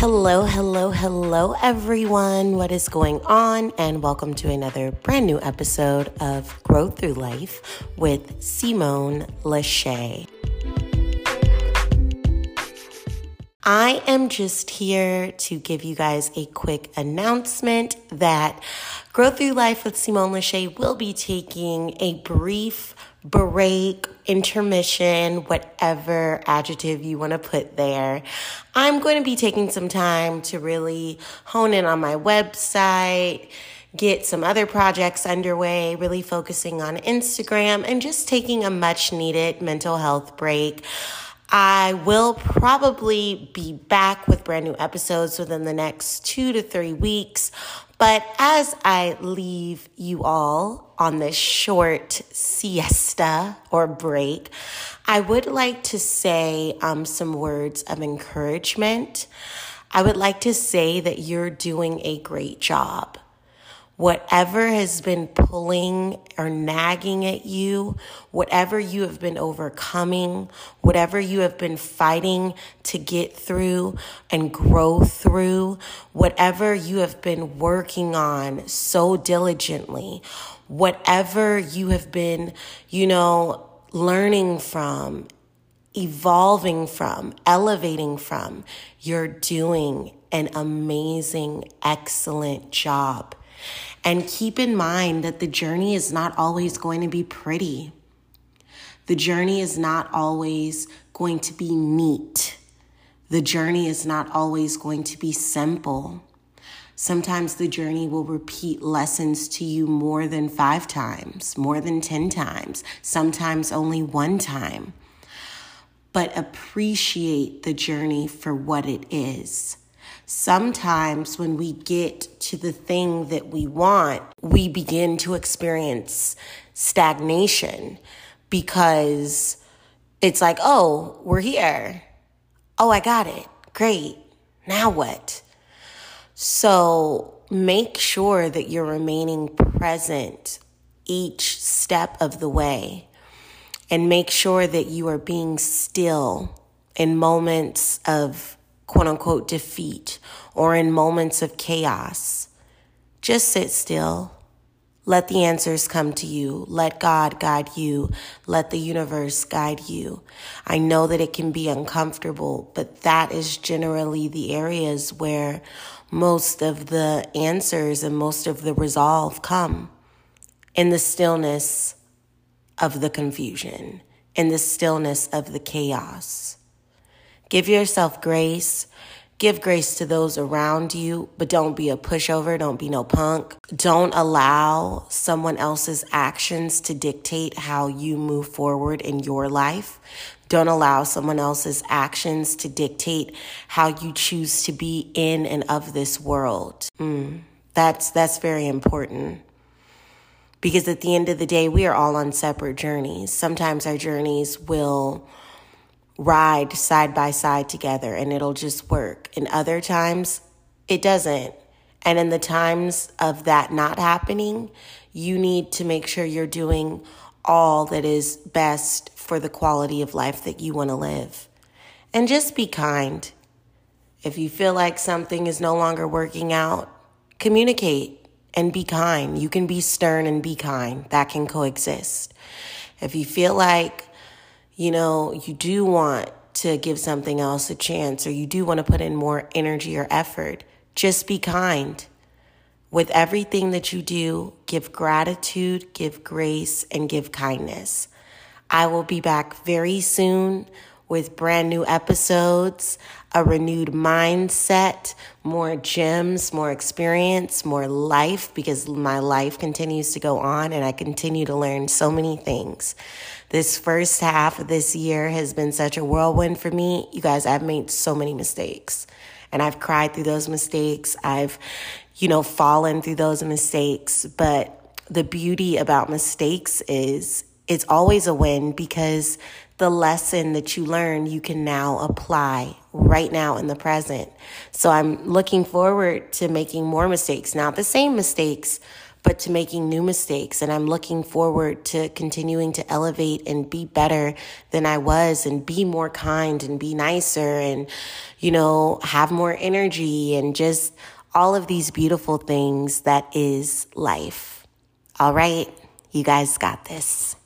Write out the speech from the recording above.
Hello, hello, hello, everyone. What is going on? And welcome to another brand new episode of Grow Through Life with Simone Lachey. I am just here to give you guys a quick announcement that Grow Through Life with Simone Lachey will be taking a brief break, intermission, whatever adjective you want to put there. I'm going to be taking some time to really hone in on my website, get some other projects underway, really focusing on Instagram, and just taking a much needed mental health break. I will probably be back with brand new episodes within the next two to three weeks. But as I leave you all on this short siesta or break, I would like to say um, some words of encouragement. I would like to say that you're doing a great job whatever has been pulling or nagging at you, whatever you have been overcoming, whatever you have been fighting to get through and grow through, whatever you have been working on so diligently, whatever you have been, you know, learning from, evolving from, elevating from, you're doing an amazing, excellent job. And keep in mind that the journey is not always going to be pretty. The journey is not always going to be neat. The journey is not always going to be simple. Sometimes the journey will repeat lessons to you more than five times, more than 10 times, sometimes only one time. But appreciate the journey for what it is. Sometimes when we get to the thing that we want, we begin to experience stagnation because it's like, oh, we're here. Oh, I got it. Great. Now what? So make sure that you're remaining present each step of the way and make sure that you are being still in moments of quote unquote defeat or in moments of chaos, just sit still. Let the answers come to you. Let God guide you. Let the universe guide you. I know that it can be uncomfortable, but that is generally the areas where most of the answers and most of the resolve come in the stillness of the confusion, in the stillness of the chaos. Give yourself grace. Give grace to those around you, but don't be a pushover. Don't be no punk. Don't allow someone else's actions to dictate how you move forward in your life. Don't allow someone else's actions to dictate how you choose to be in and of this world. Mm, that's, that's very important. Because at the end of the day, we are all on separate journeys. Sometimes our journeys will ride side by side together and it'll just work. And other times it doesn't. And in the times of that not happening, you need to make sure you're doing all that is best for the quality of life that you want to live. And just be kind. If you feel like something is no longer working out, communicate and be kind. You can be stern and be kind. That can coexist. If you feel like you know, you do want to give something else a chance or you do want to put in more energy or effort, just be kind. With everything that you do, give gratitude, give grace, and give kindness. I will be back very soon with brand new episodes, a renewed mindset, more gems, more experience, more life, because my life continues to go on and I continue to learn so many things. This first half of this year has been such a whirlwind for me. You guys, I've made so many mistakes and I've cried through those mistakes. I've, you know, fallen through those mistakes. But the beauty about mistakes is it's always a win because the lesson that you learn, you can now apply right now in the present. So I'm looking forward to making more mistakes. Not the same mistakes, but to making new mistakes. And I'm looking forward to continuing to elevate and be better than I was and be more kind and be nicer and, you know, have more energy and just all of these beautiful things that is life. All right, you guys got this.